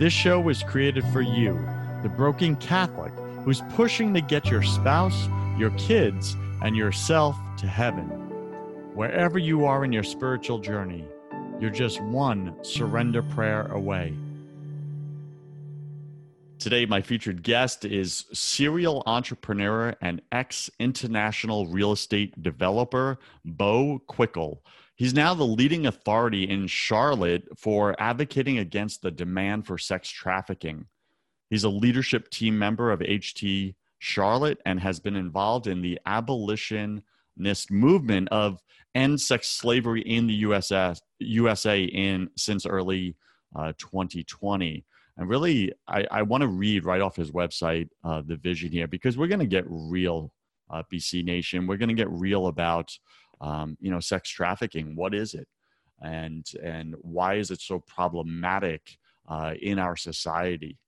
This show was created for you, the broken Catholic who's pushing to get your spouse, your kids, and yourself to heaven. Wherever you are in your spiritual journey, you're just one surrender prayer away. Today, my featured guest is serial entrepreneur and ex international real estate developer, Bo Quickell. He's now the leading authority in Charlotte for advocating against the demand for sex trafficking. He's a leadership team member of HT Charlotte and has been involved in the abolitionist movement of end sex slavery in the USA, USA in since early uh, 2020. And really, I, I want to read right off his website uh, the vision here because we're going to get real, uh, BC Nation. We're going to get real about um, you know sex trafficking. What is it? And and why is it so problematic uh, in our society?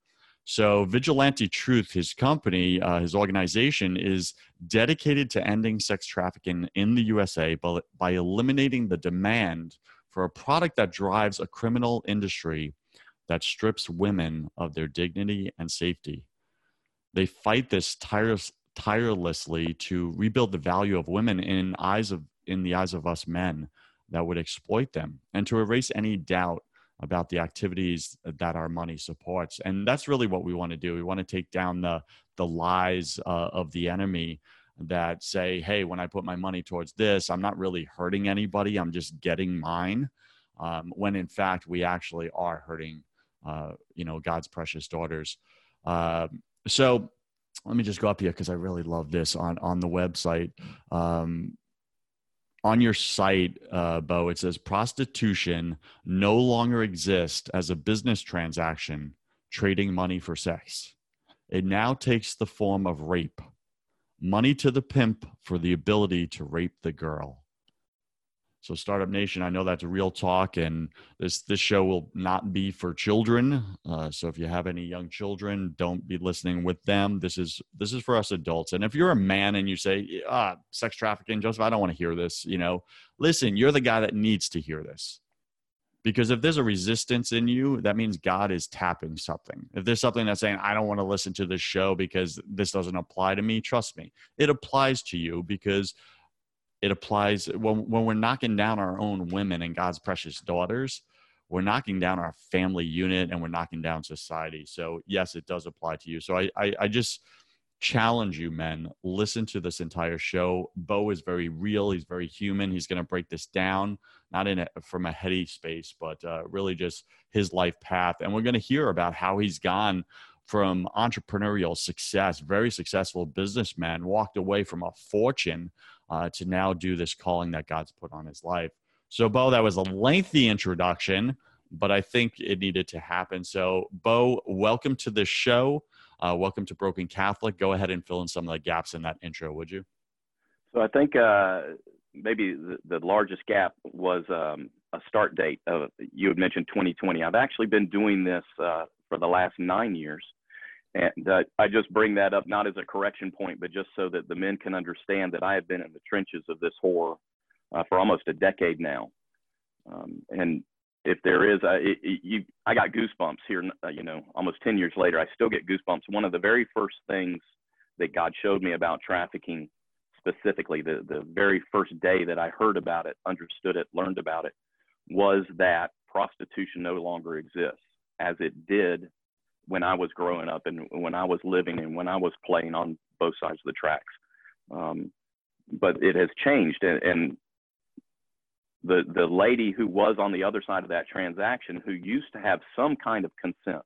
So vigilante truth his company uh, his organization is dedicated to ending sex trafficking in the usa by, by eliminating the demand for a product that drives a criminal industry that strips women of their dignity and safety. They fight this tireless, tirelessly to rebuild the value of women in eyes of in the eyes of us men that would exploit them and to erase any doubt about the activities that our money supports. And that's really what we want to do. We want to take down the the lies uh, of the enemy that say hey when i put my money towards this i'm not really hurting anybody i'm just getting mine. Um, when in fact we actually are hurting uh, you know god's precious daughters uh, so let me just go up here because i really love this on on the website um, on your site, uh, Bo, it says prostitution no longer exists as a business transaction, trading money for sex. It now takes the form of rape. Money to the pimp for the ability to rape the girl. So, Startup Nation, I know that's a real talk, and this this show will not be for children. Uh, so, if you have any young children, don't be listening with them. This is this is for us adults. And if you're a man and you say, "Ah, sex trafficking, Joseph, I don't want to hear this," you know, listen, you're the guy that needs to hear this. Because if there's a resistance in you, that means God is tapping something. If there's something that's saying, I don't want to listen to this show because this doesn't apply to me, trust me, it applies to you because it applies when, when we're knocking down our own women and God's precious daughters, we're knocking down our family unit and we're knocking down society. So yes, it does apply to you. So I, I, I just challenge you, men, listen to this entire show. Bo is very real. He's very human. He's going to break this down, not in a, from a heady space, but uh, really just his life path. And we're going to hear about how he's gone from entrepreneurial success, very successful businessman, walked away from a fortune uh, to now do this calling that God's put on his life. So, Bo, that was a lengthy introduction, but I think it needed to happen. So, Bo, welcome to the show. Uh, welcome to Broken Catholic. Go ahead and fill in some of the gaps in that intro, would you? So, I think uh, maybe the, the, largest gap was um, a start date. Of, you had mentioned 2020. I've actually been doing this uh, for the last nine years. And uh, I just bring that up not as a correction point, but just so that the men can understand that I have been in the trenches of this horror uh, for almost a decade now. Um, and if there is, it, it, you, I got goosebumps here. Uh, you know, almost 10 years later, I still get goosebumps. One of the very first things that God showed me about trafficking, specifically, the the very first day that I heard about it, understood it, learned about it, was that prostitution no longer exists as it did when I was growing up and when I was living and when I was playing on both sides of the tracks. Um, but it has changed, and, and the the lady who was on the other side of that transaction, who used to have some kind of consent.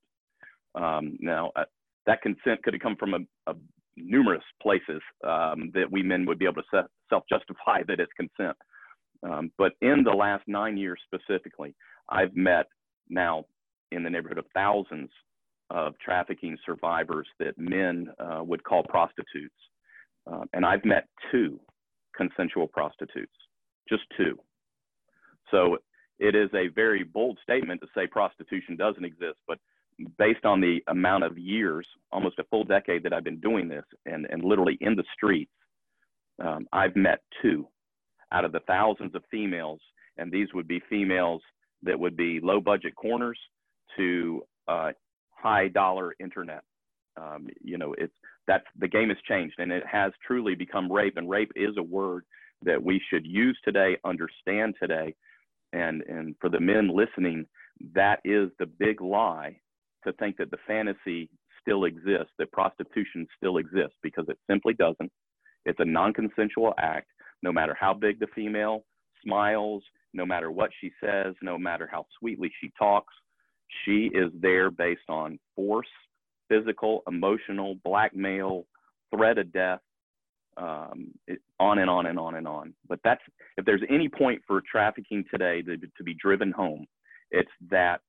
Um, now, uh, that consent could have come from a, a numerous places um, that we men would be able to self justify that it's consent. Um, but in the last nine years specifically, I've met now in the neighborhood of thousands of trafficking survivors that men uh, would call prostitutes. Uh, and I've met two consensual prostitutes, just two. So it is a very bold statement to say prostitution doesn't exist, but based on the amount of years, almost a full decade that I've been doing this and, and literally in the streets, um, I've met two out of the thousands of females, and these would be females that would be low budget corners to uh, high dollar internet. Um, you know, it's that's the game has changed and it has truly become rape, and rape is a word that we should use today, understand today, and and for the men listening, that is the big lie to think that the fantasy still exists, that prostitution still exists, because it simply doesn't. It's a non-consensual act, no matter how big the female smiles, no matter what she says, no matter how sweetly she talks. She is there based on force, physical, emotional, blackmail, threat of death, um, it, on and on and on and on. But that's if there's any point for trafficking today to, to be driven home, it's that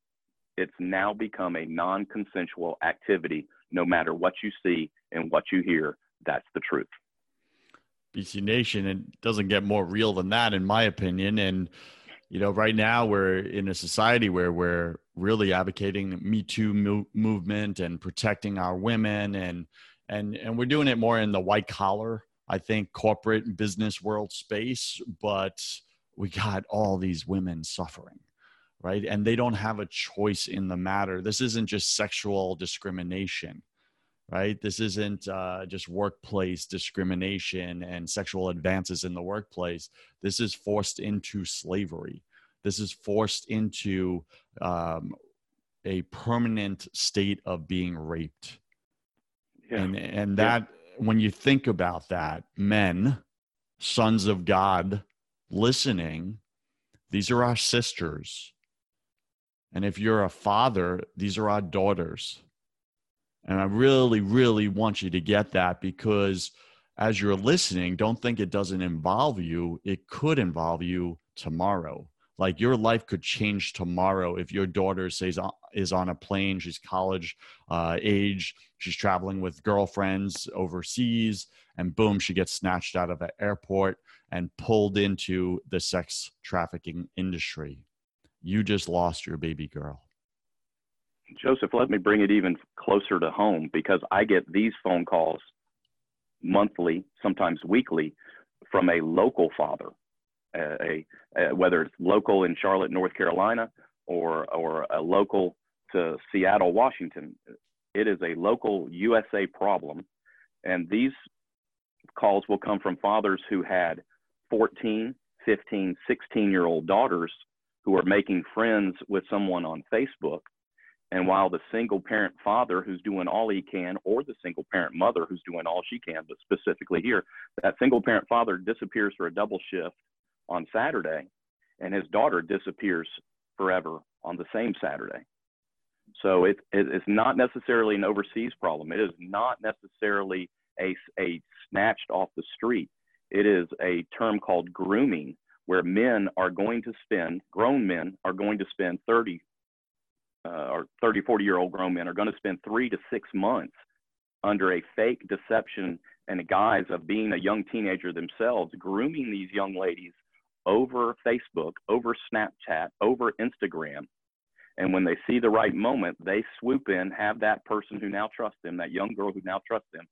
it's now become a non-consensual activity. No matter what you see and what you hear, that's the truth. BC Nation, it doesn't get more real than that, in my opinion. And you know, right now we're in a society where we're really advocating the Me Too mo- movement and protecting our women, and and and we're doing it more in the white collar I think, corporate and business world space, but we got all these women suffering, right? And they don't have a choice in the matter. This isn't just sexual discrimination, right? This isn't uh, just workplace discrimination and sexual advances in the workplace. This is forced into slavery. This is forced into um, a permanent state of being raped. Yeah. And, and that when you think about that, men, sons of God, listening, these are our sisters. And if you're a father, these are our daughters. And I really, really want you to get that because as you're listening, don't think it doesn't involve you. It could involve you tomorrow. Like your life could change tomorrow if your daughter says is on a plane, she's college uh, age, she's traveling with girlfriends overseas, and boom, she gets snatched out of an airport and pulled into the sex trafficking industry. You just lost your baby girl. Joseph, let me bring it even closer to home because I get these phone calls monthly, sometimes weekly, from a local father a, a, whether it's local in Charlotte, North Carolina, or or a local to Seattle, Washington. It is a local USA problem, and these calls will come from fathers who had 14, 15, 16 year old daughters who are making friends with someone on Facebook. And while the single parent father who's doing all he can, or the single parent mother who's doing all she can, but specifically here, that single parent father disappears for a double shift on Saturday, and his daughter disappears forever on the same Saturday. So it, it, it's not necessarily an overseas problem. It is not necessarily a, a snatched off the street. It is a term called grooming, where men are going to spend, grown men are going to spend 30 uh, or 30, 40 year old grown men are going to spend three to six months under a fake deception and a guise of being a young teenager themselves, grooming these young ladies over Facebook, over Snapchat, over Instagram. And when they see the right moment, they swoop in, have that person who now trusts them, that young girl who now trusts them,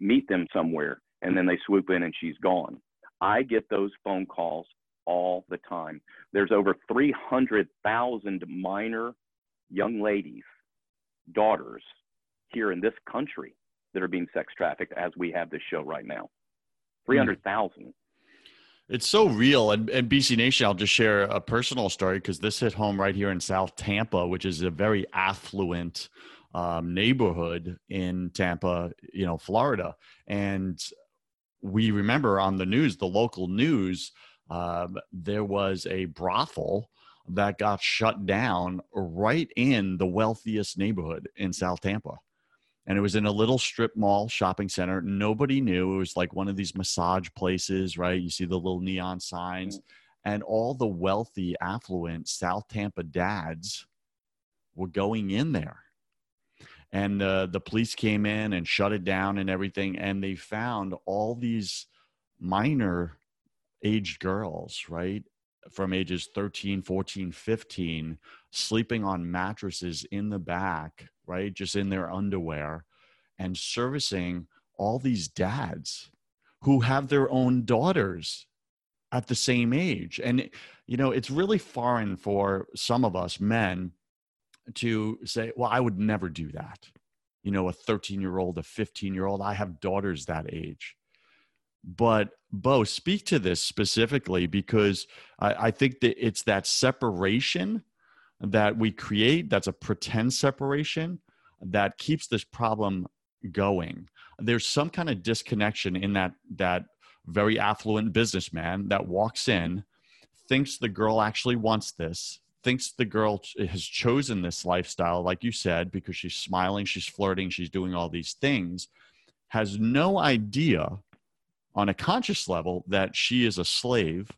meet them somewhere, and then they swoop in and she's gone. I get those phone calls all the time. There's over 300,000 minor young ladies, daughters here in this country that are being sex trafficked as we have this show right now. 300,000. It's so real. And, and BC Nation, I'll just share a personal story because this hit home right here in South Tampa, which is a very affluent um, neighborhood in Tampa, you know, Florida. And we remember on the news, the local news, um, there was a brothel that got shut down right in the wealthiest neighborhood in South Tampa. And it was in a little strip mall shopping center. Nobody knew. It was like one of these massage places, right? You see the little neon signs. And all the wealthy, affluent South Tampa dads were going in there. And uh, the police came in and shut it down and everything. And they found all these minor aged girls, right? From ages 13, 14, 15, sleeping on mattresses in the back, right? Just in their underwear and servicing all these dads who have their own daughters at the same age. And, you know, it's really foreign for some of us men to say, well, I would never do that. You know, a 13 year old, a 15 year old, I have daughters that age. But Bo, speak to this specifically because I, I think that it's that separation that we create that's a pretend separation that keeps this problem going. There's some kind of disconnection in that that very affluent businessman that walks in, thinks the girl actually wants this, thinks the girl has chosen this lifestyle, like you said, because she's smiling, she's flirting, she's doing all these things, has no idea on a conscious level that she is a slave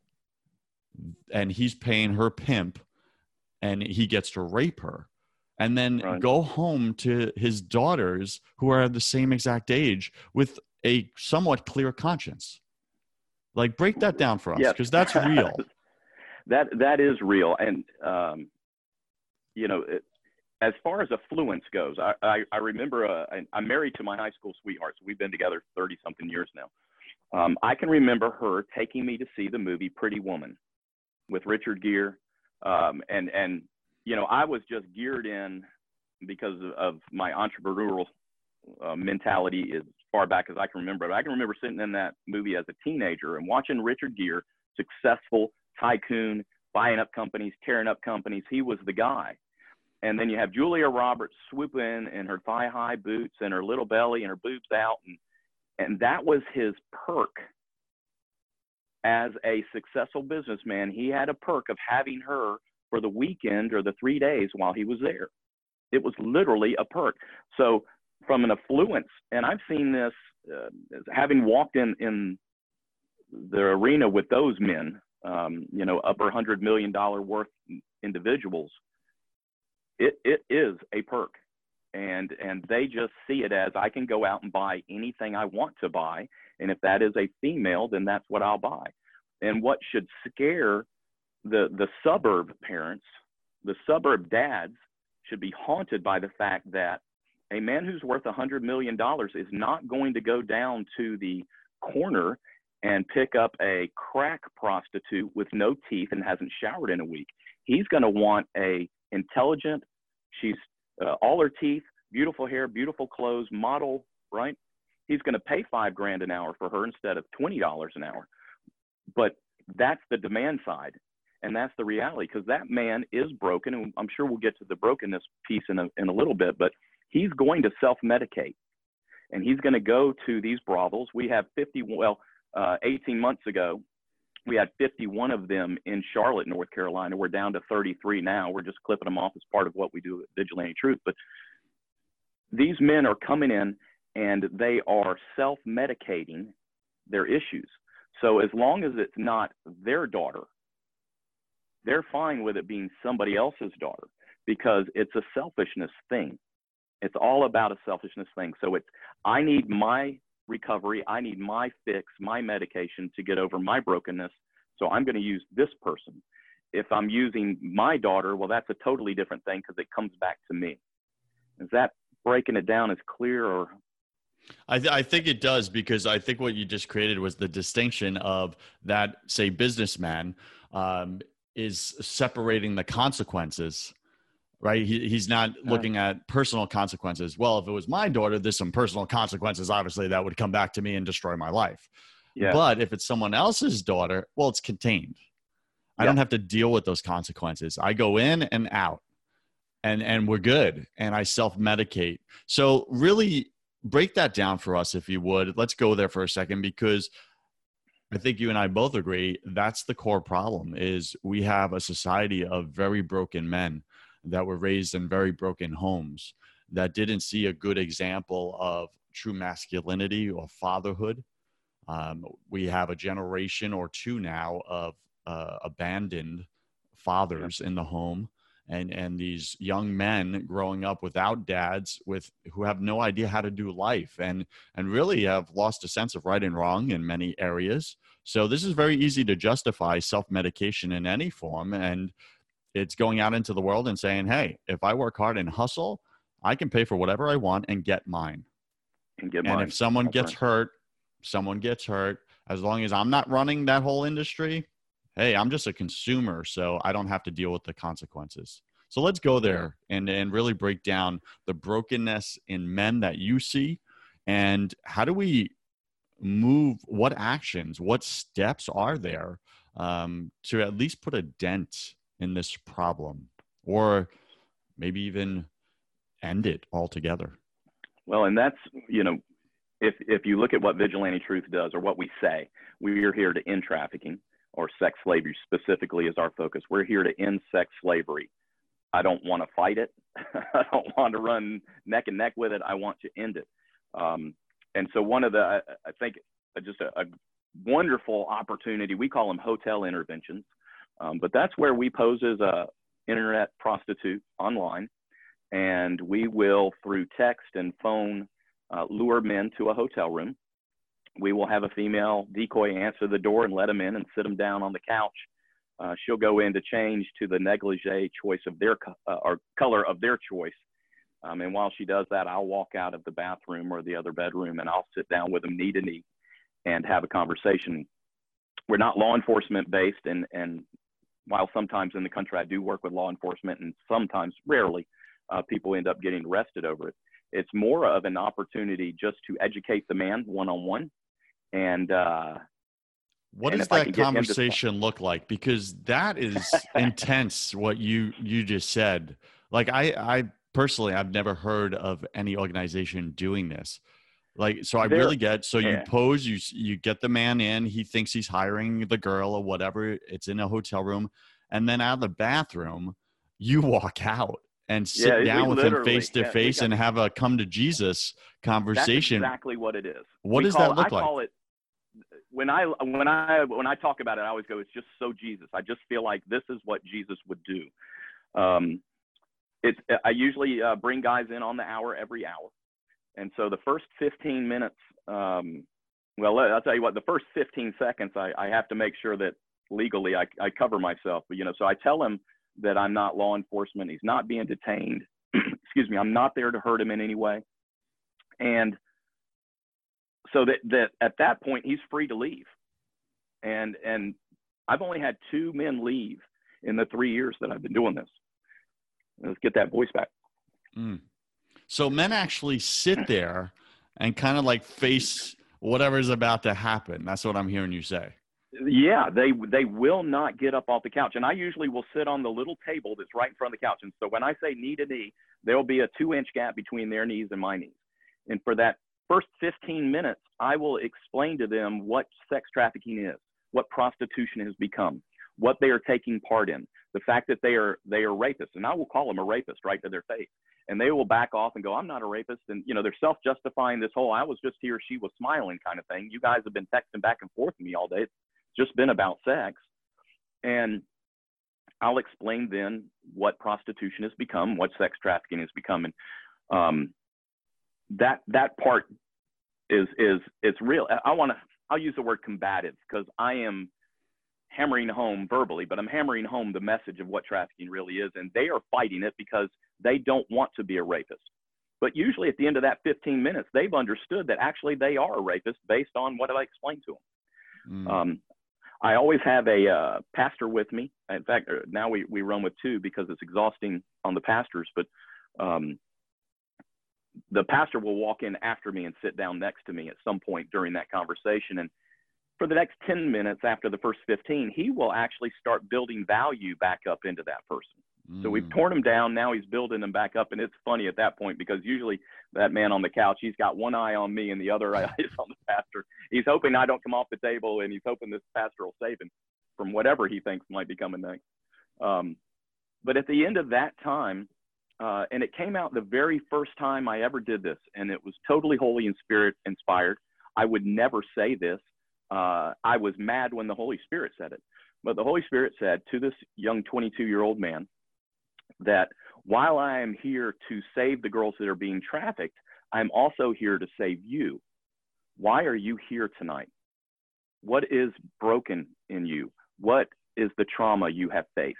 and he's paying her pimp and he gets to rape her. And then right. go home to his daughters who are the same exact age with a somewhat clear conscience. Like break that down for us because yes. that's real. That that is real. And um, you know it, as far as affluence goes i i, I remember uh, I, i'm married to my high school sweetheart so we've been together 30 something years now um, i can remember her taking me to see the movie pretty woman with richard gere um, and and you know I was just geared in because of, of my entrepreneurial uh, mentality as far back as I can remember. But I can remember sitting in that movie as a teenager and watching Richard Gere, successful tycoon, buying up companies, tearing up companies. He was the guy. And then you have Julia Roberts swoop in in her thigh high boots and her little belly and her boobs out. And, and that was his perk as a successful businessman, he had a perk of having her for the weekend or the three days while he was there. It was literally a perk. So, from an affluence, and I've seen this uh, having walked in in the arena with those men, um, you know, upper hundred million dollar worth individuals. It it is a perk, and and they just see it as I can go out and buy anything I want to buy, and if that is a female, then that's what I'll buy. And what should scare the, the suburb parents, the suburb dads, should be haunted by the fact that a man who's worth a $100 million is not going to go down to the corner and pick up a crack prostitute with no teeth and hasn't showered in a week. He's going to want a intelligent, she's uh, all her teeth, beautiful hair, beautiful clothes, model, right? he's going to pay five grand an hour for her instead of twenty dollars an hour. But that's the demand side, and that's the reality because that man is broken, and I'm sure we'll get to the brokenness piece in a in a little bit. But he's going to self-medicate, and he's going to go to these brothels. We have 50. Well, uh, 18 months ago, we had 51 of them in Charlotte, North Carolina. We're down to 33 now. We're just clipping them off as part of what we do at Vigilante Truth. But these men are coming in and they are self medicating their issues. So as long as it's not their daughter, they're fine with it being somebody else's daughter because it's a selfishness thing. It's all about a selfishness thing. So it's, I need my recovery, I need my fix, my medication to get over my brokenness. So I'm going to use this person. If I'm using my daughter, well, that's a totally different thing because it comes back to me. Is that breaking it down as clear or I, th- I, think it does because I think what you just created was the distinction of that, say, businessman um, is separating the consequences, right? He, he's not looking at personal consequences. Well, if it was my daughter, there's some personal consequences, obviously, that would come back to me and destroy my life. Yeah. But if it's someone else's daughter, well, it's contained. I yeah. don't have to deal with those consequences. I go in and out and and we're good and i self medicate so really break that down for us if you would let's go there for a second because i think you and i both agree that's the core problem is we have a society of very broken men that were raised in very broken homes that didn't see a good example of true masculinity or fatherhood. Um, we have a generation or two now of uh, abandoned fathers in the home and and these young men growing up without dads with who have no idea how to do life and and really have lost a sense of right and wrong in many areas. So this is very easy to justify self-medication in any form and it's going out into the world and saying hey if i work hard and hustle i can pay for whatever i want and get mine and get and mine. if someone That's gets right. hurt someone gets hurt as long as i'm not running that whole industry hey i'm just a consumer so i don't have to deal with the consequences so let's go there and, and really break down the brokenness in men that you see and how do we move what actions what steps are there um, to at least put a dent in this problem or maybe even end it altogether Well, and that's you know, if if you look at what Vigilante Truth does or what we say, we are here to end trafficking or sex slavery specifically is our focus. We're here to end sex slavery. I don't want to fight it. I don't want to run neck and neck with it. I want to end it. Um, and so one of the I, I think just a, a wonderful opportunity. We call them hotel interventions, um, but that's where we pose as a internet prostitute online. And we will through text and phone uh, lure men to a hotel room. We will have a female decoy answer the door and let them in and sit them down on the couch. Uh, she'll go in to change to the negligee choice of their uh, or color of their choice. Um, and while she does that i'll walk out of the bathroom or the other bedroom and i'll sit down with them knee to knee and have a conversation. We're not law enforcement based and and while sometimes in the country i do work with law enforcement and sometimes rarely uh, people end up getting arrested over it. It's more of an opportunity just to educate the man one on one. And uh, what And does that him to- conversation look like because that is intense what you you just said like i i personally i've never heard of any organization doing this like so i really get so you yeah. pose you you get the man in he thinks he's hiring the girl or whatever it's in a hotel room and then out of the bathroom you walk out and sit Yeah, down with him face to yeah, face and have a come to jesus that's conversation exactly what it is. What We does call- that look I like? call it when I when I when I talk about it, I always go, it's just so Jesus. I just feel like this is what Jesus would do. Um, it's I usually uh, bring guys in on the hour every hour, and so the first 15 minutes. Um, well, I'll tell you what. The first 15 seconds, I, I have to make sure that legally I, I cover myself. But you know, so I tell him that I'm not law enforcement. He's not being detained. Excuse me. I'm not there to hurt him in any way. And so that that at that point he's free to leave. And and I've only had two men leave in the three years that I've been doing this. Let's get that voice back. Mm. So men actually sit there and kind of like face whatever's about to happen. That's what I'm hearing you say. Yeah, they they will not get up off the couch, and I usually will sit on the little table that's right in front of the couch. And so when I say knee to knee, there will be a two inch gap between their knees and my knees. And for that first 15 minutes, I will explain to them what sex trafficking is, what prostitution has become, what they are taking part in, the fact that they are they are rapists, and I will call them a rapist right to their face. And they will back off and go, "I'm not a rapist," and you know they're self-justifying this whole "I was just here, she was smiling" kind of thing. You guys have been texting back and forth with me all day. It's just been about sex, and I'll explain then what prostitution has become, what sex trafficking has become, and um, that that part is is it's real. I want to I'll use the word combative because I am hammering home verbally, but I'm hammering home the message of what trafficking really is, and they are fighting it because they don't want to be a rapist. But usually at the end of that 15 minutes, they've understood that actually they are a rapist based on what I explained to them. Mm. Um, I always have a uh, pastor with me. In fact, uh, now we, we run with two because it's exhausting on the pastors. But um, the pastor will walk in after me and sit down next to me at some point during that conversation. And for the next 10 minutes after the first 15, he will actually start building value back up into that person. So we've torn him down. Now he's building them back up. And it's funny at that point because usually that man on the couch, he's got one eye on me and the other eye is on the pastor. He's hoping I don't come off the table and he's hoping this pastor will save him from whatever he thinks might be coming next. Um, but at the end of that time, uh, and it came out the very first time I ever did this, and it was totally Holy and Spirit inspired. I would never say this. Uh, I was mad when the Holy Spirit said it. But the Holy Spirit said to this young 22 year old man, that while I am here to save the girls that are being trafficked, I'm also here to save you. Why are you here tonight? What is broken in you? What is the trauma you have faced?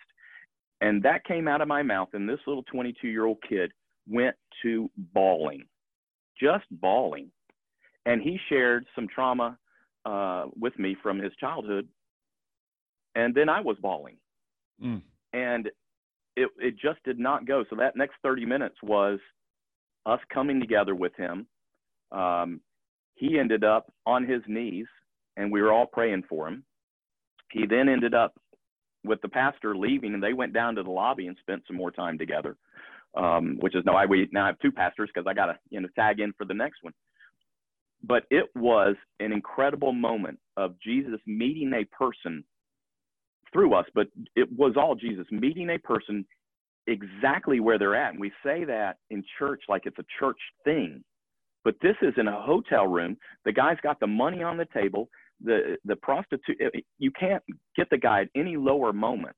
And that came out of my mouth, and this little 22 year old kid went to bawling, just bawling. And he shared some trauma uh, with me from his childhood. And then I was bawling. Mm. And it, it just did not go. So that next 30 minutes was us coming together with him. Um, he ended up on his knees and we were all praying for him. He then ended up with the pastor leaving and they went down to the lobby and spent some more time together. Um, which is I we now have two pastors because I got to you know tag in for the next one. But it was an incredible moment of Jesus meeting a person through us, but it was all Jesus meeting a person exactly where they're at. And we say that in church like it's a church thing. But this is in a hotel room. The guy's got the money on the table. The the prostitute eh, you can't get the guy at any lower moment.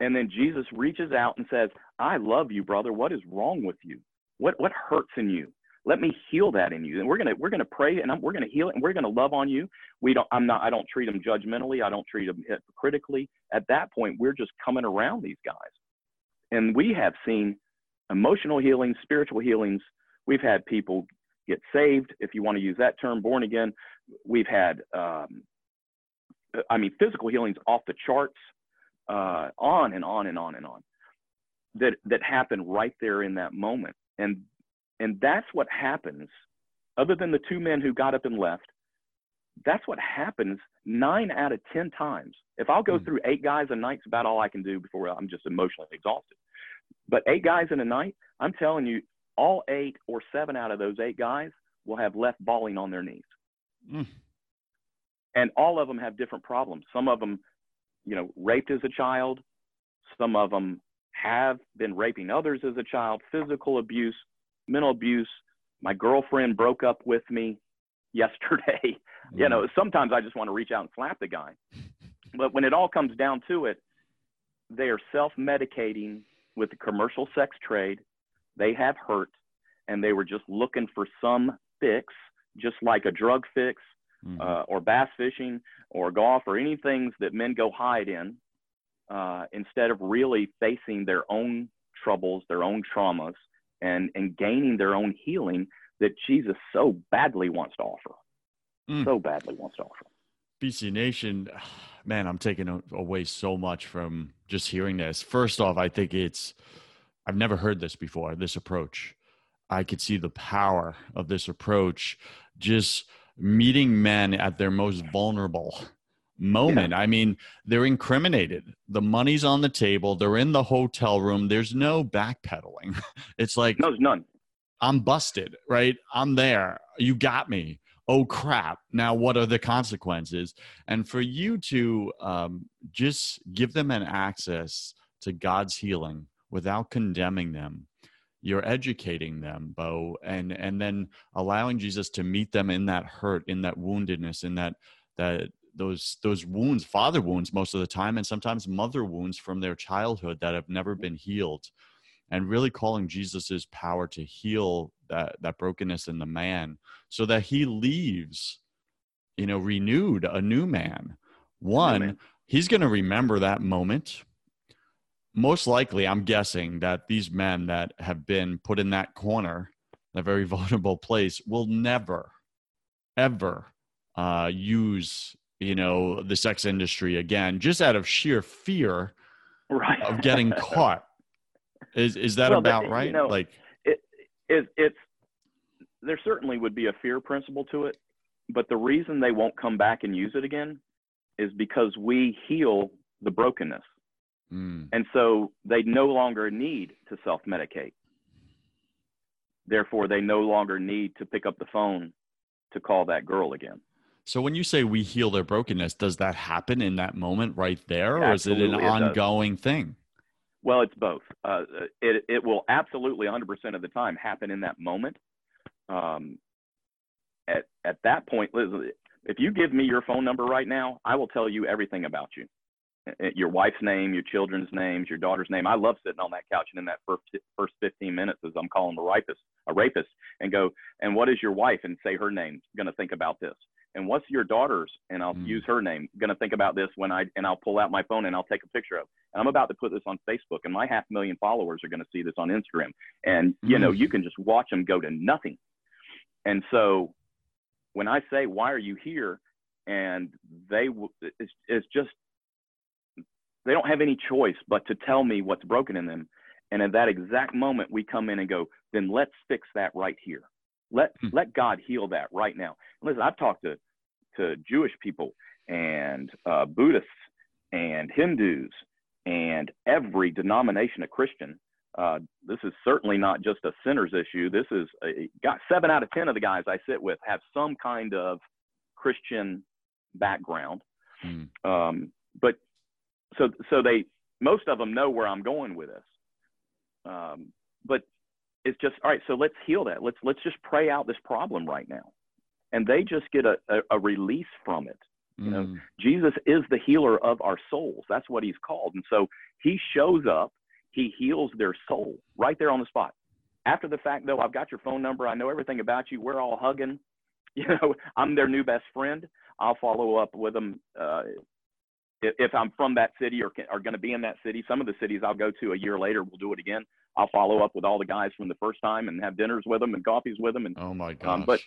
And then Jesus reaches out and says, "I love you, brother. What is wrong with you? What what hurts in you? Let me heal that in you. And we're going to we're going to pray and I'm, we're going to heal it and we're going to love on you. We don't i'm not i don't treat them judgmentally. I don't treat them hypocritically. At that point we're just coming around these guys. And we have seen emotional healings spiritual healings. We've had people get saved if you want to use that term born again. We've had um, i mean physical healings off the charts uh, on and on and on and on that that happen right there in that moment. And and that's what happens, other than the two men who got up and left, that's what happens nine out of 10 times. If I'll go mm-hmm. through eight guys a night, it's about all I can do before I'm just emotionally exhausted. But eight guys in a night, I'm telling you, all eight or seven out of those eight guys will have left bawling on their knees. Mm. And all of them have different problems. Some of them, you know, raped as a child. Some of them have been raping others as a child, physical abuse, mental abuse. My girlfriend broke up with me yesterday. Mm-hmm. You know, sometimes I just want to reach out and slap the guy. But when it all comes down to it, they are self medicating with the commercial sex trade. They have hurt and they were just looking for some fix, just like a drug fix mm-hmm. uh, or bass fishing or golf or any things that men go hide in uh, instead of really facing their own troubles, their own traumas, and and gaining their own healing that Jesus so badly wants to offer. Mm. So badly wants to offer. BC Nation, man, I'm taking away so much from just hearing this. First off, I think it's I've never heard this before, this approach. I could see the power of this approach just meeting men at their most vulnerable moment. Yeah. I mean, they're incriminated. The money's on the table. They're in the hotel room. There's no backpedaling. It's like no, there's none. I'm busted, right? I'm there. You got me. Oh crap! Now what are the consequences? And for you to um, just give them an access to God's healing without condemning them, you're educating them bo and and then allowing jesus to meet them in that hurt in that woundedness in that that those those wounds father wounds most of the time and sometimes mother wounds from their childhood that have never been healed and really calling jesus's power to heal that that brokenness in the man so that he leaves you know renewed a new man one Amen. he's going to remember that moment most likely i'm guessing that these men that have been put in that corner a very vulnerable place will never ever uh, use you know the sex industry again just out of sheer fear right. of getting caught is is that well, about right you know, like it, it it's there certainly would be a fear principle to it but the reason they won't come back and use it again is because we heal the brokenness Mm. And so they no longer need to self medicate. Therefore, they no longer need to pick up the phone to call that girl again. So when you say we heal their brokenness, does that happen in that moment right there, or Absolutely, is it an it does. ongoing thing? Well, it's both. Uh, it, it will absolutely 100% of the time happen in that moment. Um, at, at that point, if you give me your phone number right now, I will tell you everything about you. Your wife's name, your children's names, your daughter's name. I love sitting on that couch and in that first first 15 minutes as I'm calling a rapist, a rapist, and go, and what is your wife? And say her name. Going to think about this. And what's your daughter's? And I'll Mm. use her name. Going to think about this when I and I'll pull out my phone and I'll take a picture of. And I'm about to put this on Facebook, and my half million followers are going to see this on Instagram. And you know, Mm. you can just watch them go to nothing. And so, when I say, "Why are you here?" and they, it's, it's just they don't have any choice but to tell me what's broken in them. And at that exact moment, we come in and go, "Then let's fix that right here. Let Hmm. let God heal that right now." Listen, I've talked to to Jewish people and uh, Buddhists and Hindus and every denomination of Christian. Uh, this is certainly not just a sinner's issue. This is a, got seven out of ten of the guys I sit with have some kind of Christian background. Mm. Um, but so so they most of them know where I'm going with this. Um, but it's just all right. So let's heal that. Let's let's just pray out this problem right now, and they just get a, a, a release from it. You know, Mm. Jesus is the healer of our souls. That's what he's called. And so he shows up, he heals their soul right there on the spot. After the fact, though, I've got your phone number. I know everything about you. We're all hugging. You know, I'm their new best friend. I'll follow up with them uh, if, if I'm from that city or can, are going to be in that city. Some of the cities I'll go to a year later, we'll do it again. I'll follow up with all the guys from the first time and have dinners with them and coffees with them and Oh my gosh. Um, but-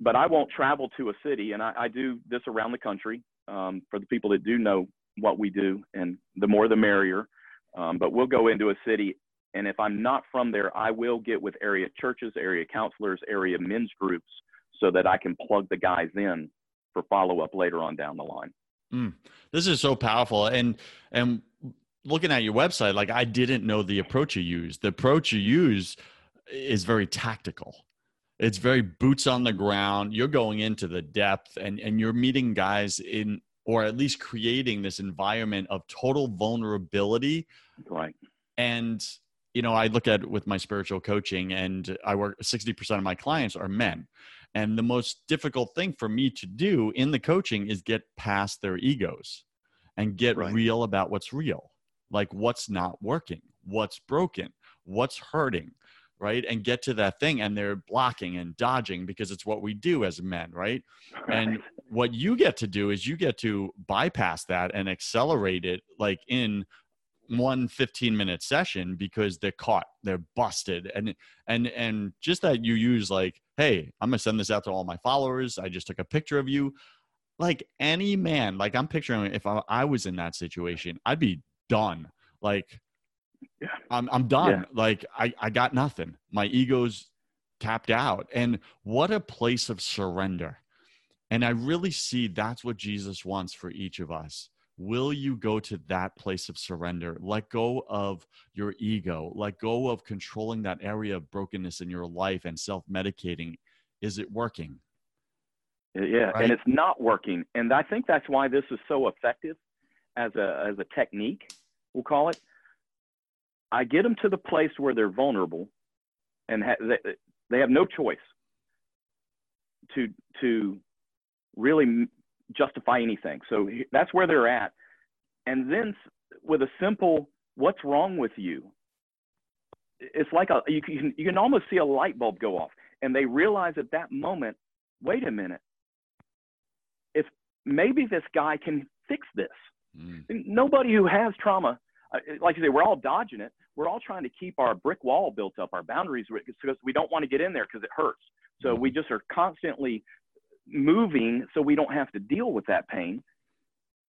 but I won't travel to a city, and I, I do this around the country um, for the people that do know what we do, and the more the merrier. Um, but we'll go into a city, and if I'm not from there, I will get with area churches, area counselors, area men's groups, so that I can plug the guys in for follow up later on down the line. Mm. this is so powerful. And and looking at your website like i didn't know the approach you use. The approach you use is very tactical. It's very boots on the ground. You're going into the depth and and you're meeting guys in or at least creating this environment of total vulnerability. Right. and you know i look at with my spiritual coaching and i work 60% of my clients are men and the most difficult thing for me to do in the coaching is get past their egos and get Right. real about what's real. Like what's not working? What's broken? What's hurting? Right? And get to that thing and they're blocking and dodging because it's what we do as men right? And what you get to do is you get to bypass that and accelerate it like in one 15 minute session because they're caught they're busted. And and and just that you use like hey i'm gonna send this out to all my followers. I just took a picture of you. Like any man like i'm picturing if i, I was in that situation i'd be done. Like Yeah. i'm, I'm done. Yeah. like I, I got nothing. My ego's tapped out. And what a place of surrender. And i really see that's what jesus wants for each of us will you go to that place of surrender let go of your ego let go of controlling that area of brokenness in your life and self-medicating is it working Yeah, Right? and it's not working, and I think that's why this is so effective as a as a technique. We'll call it. I get them to the place where they're vulnerable, and ha- they, they have no choice to to really justify anything. So that's where they're at, and then with a simple "What's wrong with you?" It's like a you can you can almost see a light bulb go off, and they realize at that moment, wait a minute if maybe this guy can fix this. Mm, Nobody who has trauma, uh, like you say, we're all dodging it. We're all trying to keep our brick wall built up, our boundaries, because we don't want to get in there because it hurts. So we just are constantly moving so we don't have to deal with that pain.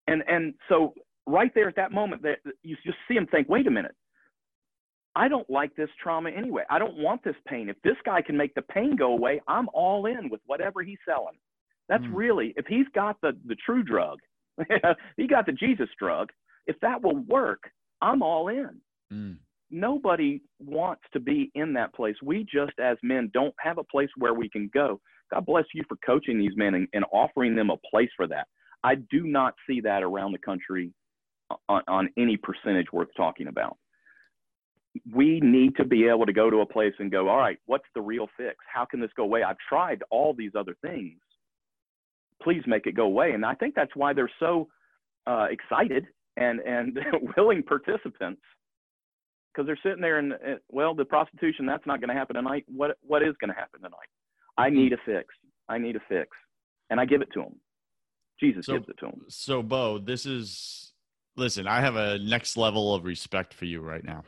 And and so right there at that moment, that you just see him think, wait a minute. I don't like this trauma anyway. I don't want this pain. If this guy can make the pain go away, I'm all in with whatever he's selling. That's Mm. really if he's got the the true drug, he got the Jesus drug. If that will work, I'm all in. Mm. Nobody wants to be in that place. We just, as men, don't have a place where we can go. God bless you for coaching these men and, and offering them a place for that. I do not see that around the country on, on any percentage worth talking about. We need to be able to go to a place and go, all right, what's the real fix? How can this go away? I've tried all these other things. Please make it go away. And I think that's why they're so uh, excited and and willing participants because they're sitting there and well, the prostitution that's not going to happen tonight. What what is going to happen tonight? I need a fix. I need a fix, and I give it to them. Jesus so, gives it to them. So, Bo, this is listen. I have a next level of respect for you right now.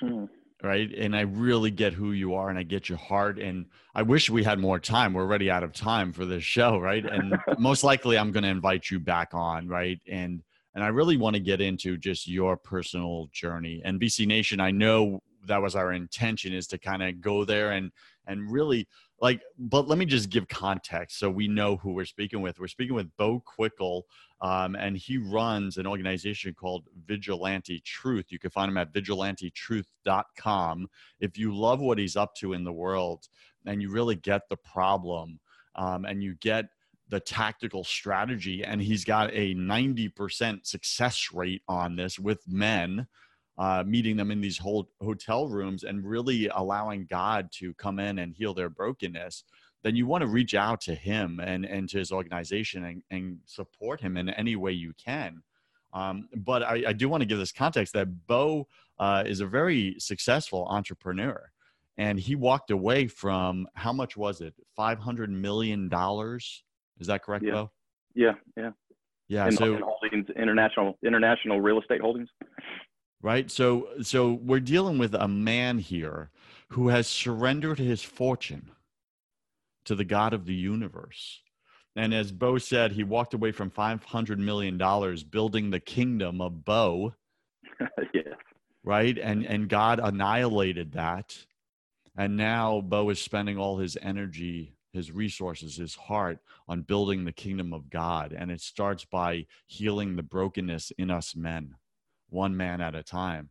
Hmm. Right. And I really get who you are and I get your heart. And I wish we had more time. We're already out of time for this show. Right. And most likely I'm going to invite you back on. Right. And and I really want to get into just your personal journey. And BC Nation, I know that was our intention is to kind of go there and and really like but let me just give context so we know who we're speaking with. We're speaking with Bo Quickell um, and he runs an organization called vigilante truth. You can find him at vigilantetruth.com if you love what he's up to in the world and you really get the problem um, and you get the tactical strategy and he's got a 90% success rate on this with men uh, meeting them in these whole hotel rooms and really allowing god to come in and heal their brokenness then you want to reach out to him and, and to his organization and, and support him in any way you can um, but I, I, do want to give this context that bo uh, is a very successful entrepreneur and he walked away from how much was it 500 million dollars is that correct, yeah. Bo? Yeah, yeah. Yeah. In, so in holdings, international international real estate holdings. Right. So so we're dealing with a man here who has surrendered his fortune to the God of the universe. And as Bo said, he walked away from $500 million building the kingdom of Bo. yes. Right. And, and God annihilated that. And now Bo is spending all his energy his resources, his heart on building the kingdom of God. And it starts by healing the brokenness in us men, one man at a time.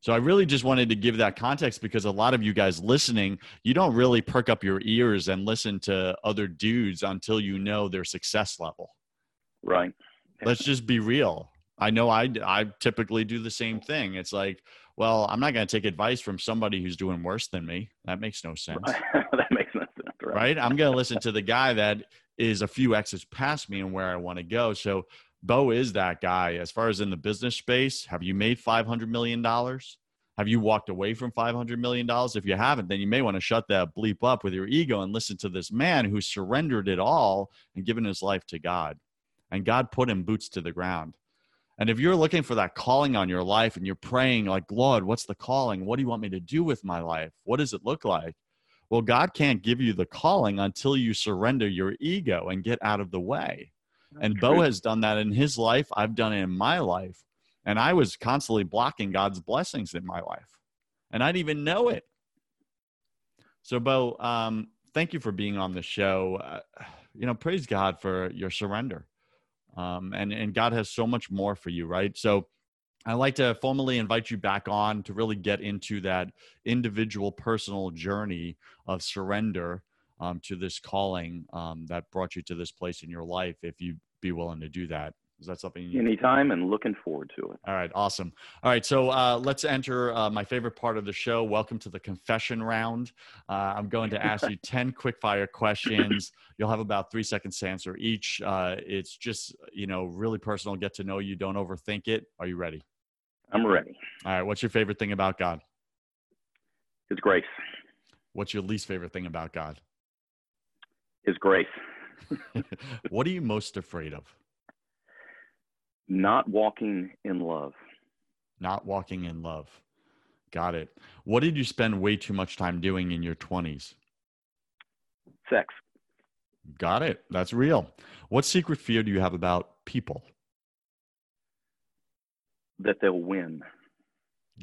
So I really just wanted to give that context because a lot of you guys listening, you don't really perk up your ears and listen to other dudes until you know their success level. Right. Let's just be real. I know I I typically do the same thing. It's like, well, I'm not going to take advice from somebody who's doing worse than me. That makes no sense. that makes no sense. Right. right? I'm going to listen to the guy that is a few X's past me and where I want to go. So Bo is that guy. As far as in the business space, have you made $500 million? Have you walked away from $500 million? If you haven't, then you may want to shut that bleep up with your ego and listen to this man who surrendered it all and given his life to God. And God put him boots to the ground. And if you're looking for that calling on your life and you're praying, like, Lord, what's the calling? What do you want me to do with my life? What does it look like? Well, God can't give you the calling until you surrender your ego and get out of the way. And. Bo has done that in his life. I've done it in my life. And I was constantly blocking God's blessings in my life. And I didn't even know it. So, Bo, um, thank you for being on the show. Uh, you know, praise God for your surrender. Um, and, and God has so much more for you, right? So, I'd like to formally invite you back on to really get into that individual personal journey of surrender um, to this calling um, that brought you to this place in your life, if you'd be willing to do that. Is that something you anytime and looking forward to it? All right, awesome. All right, so uh, let's enter uh, my favorite part of the show. Welcome to the confession round. Uh, I'm going to ask you 10 quick fire questions. You'll have about three seconds to answer each. Uh, it's just, you know, really personal, get to know you, don't overthink it. Are you ready? I'm ready. All right. What's your favorite thing about God? His grace. What's your least favorite thing about God? His grace. what are you most afraid of? Not walking in love. Not walking in love. Got it. What did you spend way too much time doing in your 20s? Sex. Got it. That's real. What secret fear do you have about people? that they'll win.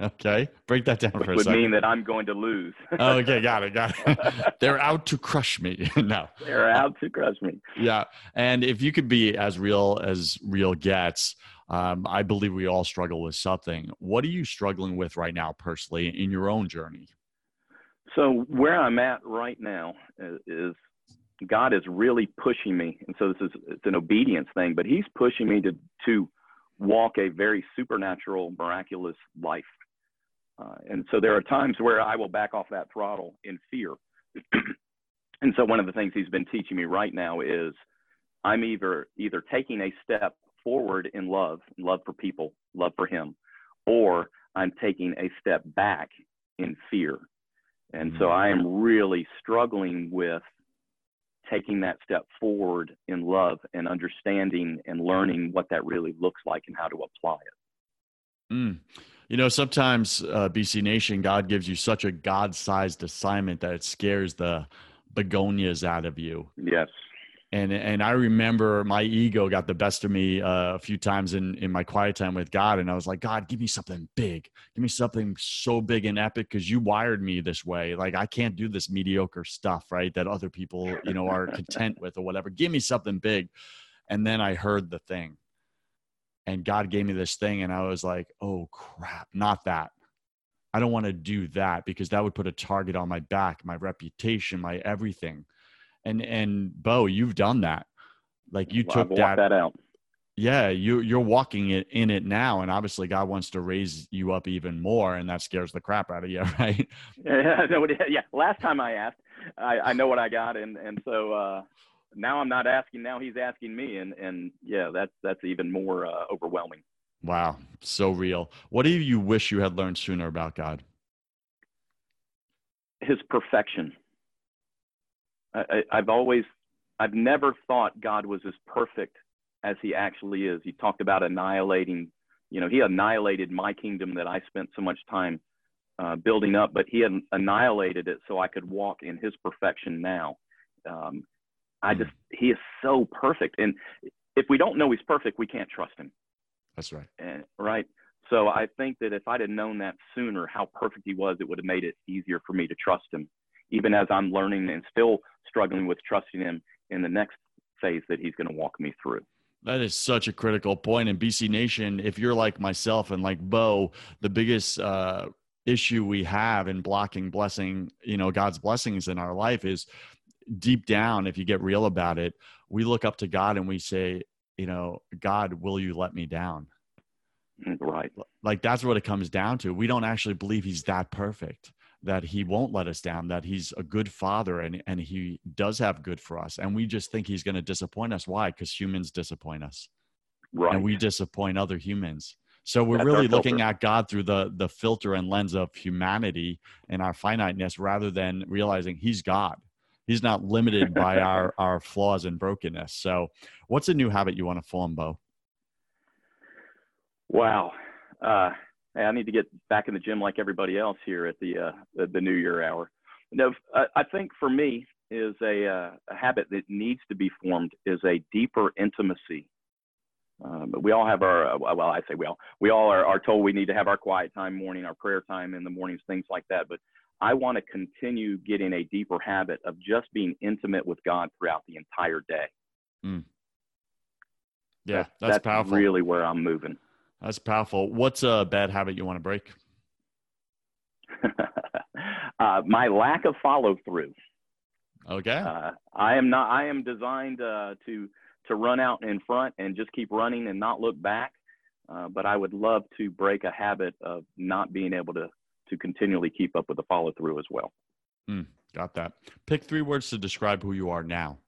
okay, break that down Which for a would second. mean that I'm going to lose. oh, okay, got it, got it. They're out to crush me. no, they're out to crush me. Yeah, and if you could be as real as real gets, Um, I believe we all struggle with something. What are you struggling with right now, personally, in your own journey? So where I'm at right now is, is God is really pushing me, and so this is it's an obedience thing, but He's pushing me to to walk a very supernatural, miraculous life. Uh, and so there are times where I will back off that throttle in fear. and so one of the things He's been teaching me right now is I'm either either taking a step forward in love, love for people, love for Him, or I'm taking a step back in fear. And so I am really struggling with taking that step forward in love and understanding and learning what that really looks like and how to apply it. Mm. You know, sometimes uh, BC Nation, God gives you such a God-sized assignment that it scares the begonias out of you. Yes and and I remember my ego got the best of me uh, a few times in in my quiet time with God, and I was like, God, give me something big, give me something so big and epic, because you wired me this way. Like I can't do this mediocre stuff, right? That other people, you know, are content with or whatever. Give me something big, and then I heard the thing, and God gave me this thing, and I was like, oh crap, not that. I don't want to do that because that would put a target on my back, my reputation, my everything and and Bo, you've done that. Like you well, took that, that out. Yeah, you you're walking it in it now, and obviously God wants to raise you up even more, and that scares the crap out of you, right? Yeah, no, yeah. Last time I asked, I, I know what I got, and and so uh, now I'm not asking. Now he's asking me, and and yeah, that's that's even more uh, overwhelming. Wow, so real. What do you wish you had learned sooner about God? His perfection I, I've always, I've never thought God was as perfect as he actually is. He talked about annihilating, you know, he annihilated my kingdom that I spent so much time uh, building up, but he had annihilated it so I could walk in his perfection now. Um, I just, he is so perfect. And if we don't know he's perfect, we can't trust him. That's right. And, right. So I think that if I'd have known that sooner, how perfect he was, it would have made it easier for me to trust him even as I'm learning and still struggling with trusting him in the next phase that he's going to walk me through. That is such a critical point in BC Nation. If you're like myself and like Bo, the biggest uh, issue we have in blocking blessing, you know, God's blessings in our life is deep down. If you get real about it, we look up to God and we say, you know, God, will you let me down? Mm, right. Like that's what it comes down to. We don't actually believe He's that perfect that he won't let us down, that he's a good father and, and he does have good for us. And we just think he's going to disappoint us. Why? Because humans disappoint us. Right. And we disappoint other humans. So we're That's really looking at God through the the filter and lens of humanity and our finiteness rather than realizing he's God. He's not limited by our our flaws and brokenness. So what's a new habit you want to form, Bo? Wow. Uh, hey, I need to get back in the gym like everybody else here at the uh, the, the New Year hour. No, I think for me is a, uh, a habit that needs to be formed is a deeper intimacy. Um, we all have our uh, well, I say we all we all are, are told we need to have our quiet time morning, our prayer time in the mornings, things like that. But I want to continue getting a deeper habit of just being intimate with God throughout the entire day. Mm. Yeah, that's, that's, that's powerful. Really, where I'm moving. That's powerful. What's a bad habit you want to break? uh, my lack of follow through. Okay. Uh, I am not. I am designed uh, to to run out in front and just keep running and not look back. Uh, but I would love to break a habit of not being able to to continually keep up with the follow through as well. Mm, got that. Pick three words to describe who you are now.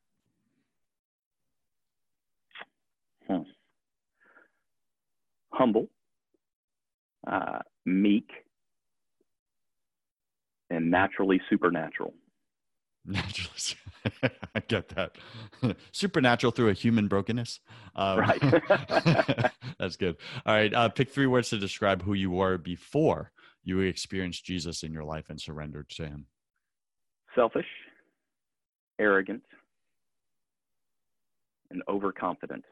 Hmm humble, uh, meek, and naturally supernatural. Naturally, I get that. supernatural through a human brokenness. Um, right. that's good. All right. Uh, pick three words to describe who you were before you experienced Jesus in your life and surrendered to Him. Selfish, arrogant, and overconfident.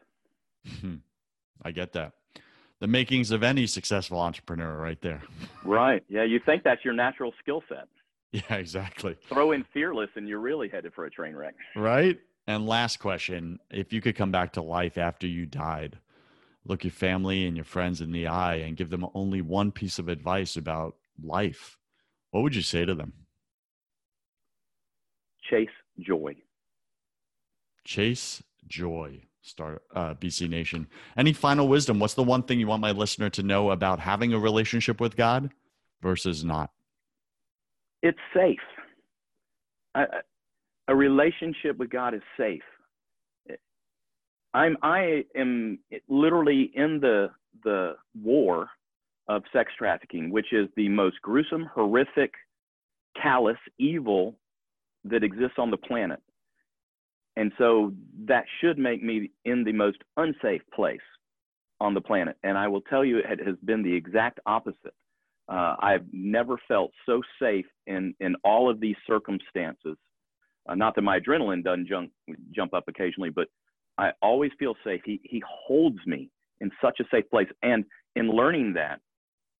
Hmm. I get that the makings of any successful entrepreneur right there. Right. Yeah. You think that's your natural skill set. Yeah, exactly. Throw in fearless and you're really headed for a train wreck. Right. And last question if you could come back to life after you died, look your family and your friends in the eye and give them only one piece of advice about life, what would you say to them? Chase joy. Chase joy. Start uh, BC Nation. Any final wisdom? What's the one thing you want my listener to know about having a relationship with God versus not? It's safe. A relationship with God is safe. I'm I am literally in the the war of sex trafficking, which is the most gruesome, horrific, callous evil that exists on the planet. And so that should make me in the most unsafe place on the planet. And I will tell you, it has been the exact opposite. Uh, I've never felt so safe in, in all of these circumstances. Uh, not that my adrenaline doesn't jump, jump up occasionally, but I always feel safe. He, he holds me in such a safe place. And in learning that,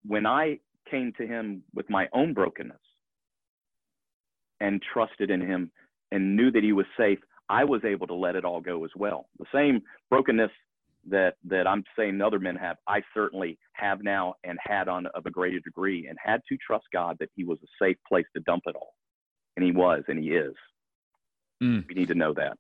when I came to him with my own brokenness and trusted in him and knew that he was safe, I was able to let it all go as well. The same brokenness that that I'm saying other men have, I certainly have now and had on of a greater degree, and had to trust God that He was a safe place to dump it all, and He was, and He is. Mm. We need to know that.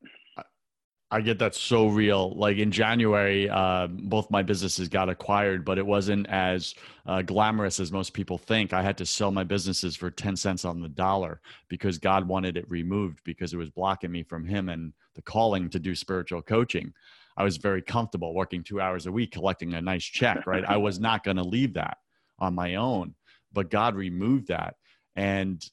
I get that so real. Like in January, uh, both my businesses got acquired, but it wasn't as uh, glamorous as most people think. I had to sell my businesses for 10 cents on the dollar because God wanted it removed because it was blocking me from Him and the calling to do spiritual coaching. I was very comfortable working two hours a week, collecting a nice check, right? I was not going to leave that on my own, but God removed that. And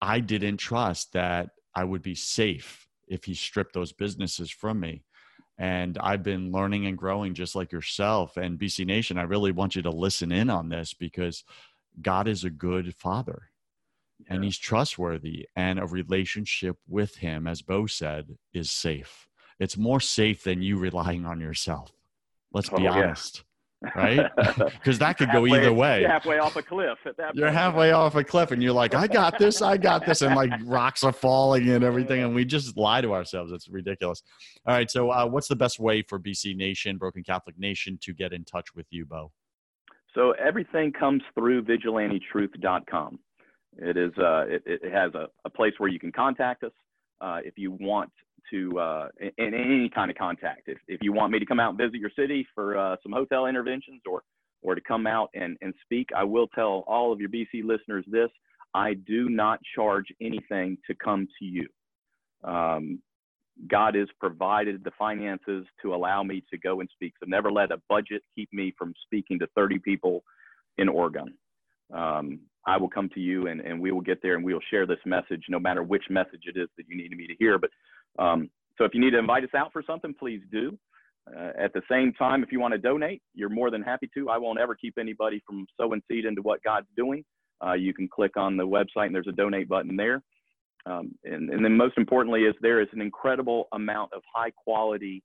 I didn't trust that I would be safe if he stripped those businesses from me. And I've been learning and growing just like yourself. And BC Nation, I really want you to listen in on this because God is a good father yeah. and he's trustworthy. And a relationship with him, as Bo said, is safe. It's more safe than you relying on yourself. Let's be oh, honest right? Because that could halfway, go either way. You're halfway off a cliff at that. You're halfway off a cliff, and you're like, "I got this, I got this," and like rocks are falling and everything, and we just lie to ourselves. It's ridiculous. All right, so uh, what's the best way for BC Nation, Broken Catholic Nation, to get in touch with you, Bo? So everything comes through vigilantetruth.com. It is uh, it, it has a, a place where you can contact us. Uh, if you want to uh, in, in, any kind of contact. If, if you want me to come out and visit your city for uh, some hotel interventions or or to come out and, and speak, I will tell all of your BC listeners this: I do not charge anything to come to you. Um, God has provided the finances to allow me to go and speak. So never let a budget keep me from speaking to 30 people in Oregon. Um, I will come to you and, and we will get there and we will share this message, no matter which message it is that you need me to hear. But um, so if you need to invite us out for something, please do. Uh, at the same time, if you want to donate, you're more than happy to. I won't ever keep anybody from sowing seed into what God's doing. Uh, you can click on the website and there's a donate button there. Um, and, and, then most importantly is there is an incredible amount of high quality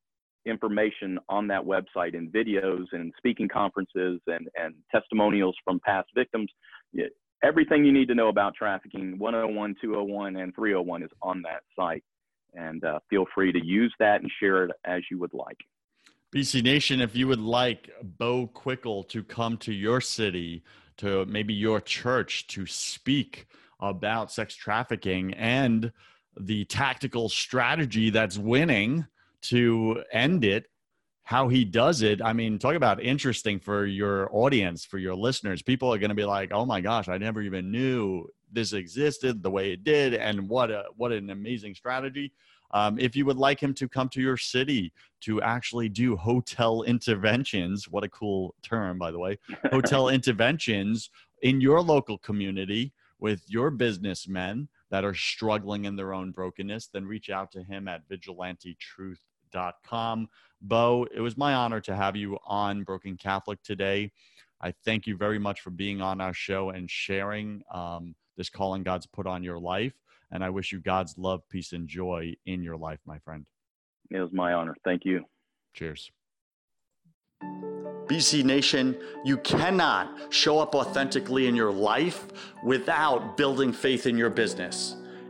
information on that website and videos and speaking conferences and, and testimonials from past victims. Everything you need to know about trafficking 101, 201, and 301 is on that site and uh, feel free to use that and share it as you would like. BC Nation, if you would like Bo Quickell to come to your city, to maybe your church to speak about sex trafficking and the tactical strategy that's winning to end it, how he does it. I mean, talk about interesting for your audience, for your listeners. People are going to be like, "Oh my gosh, I never even knew this existed the way it did, and what a what an amazing strategy." Um, if you would like him to come to your city to actually do hotel interventions, what a cool term, by the way, hotel interventions in your local community with your businessmen that are struggling in their own brokenness, then reach out to him at vigilantetruth.com. Bo, it was my honor to have you on Broken Catholic today. I thank you very much for being on our show and sharing um, this calling God's put on your life. And I wish you God's love, peace, and joy in your life, my friend. It was my honor. Thank you. Cheers. BC Nation, you cannot show up authentically in your life without building faith in your business.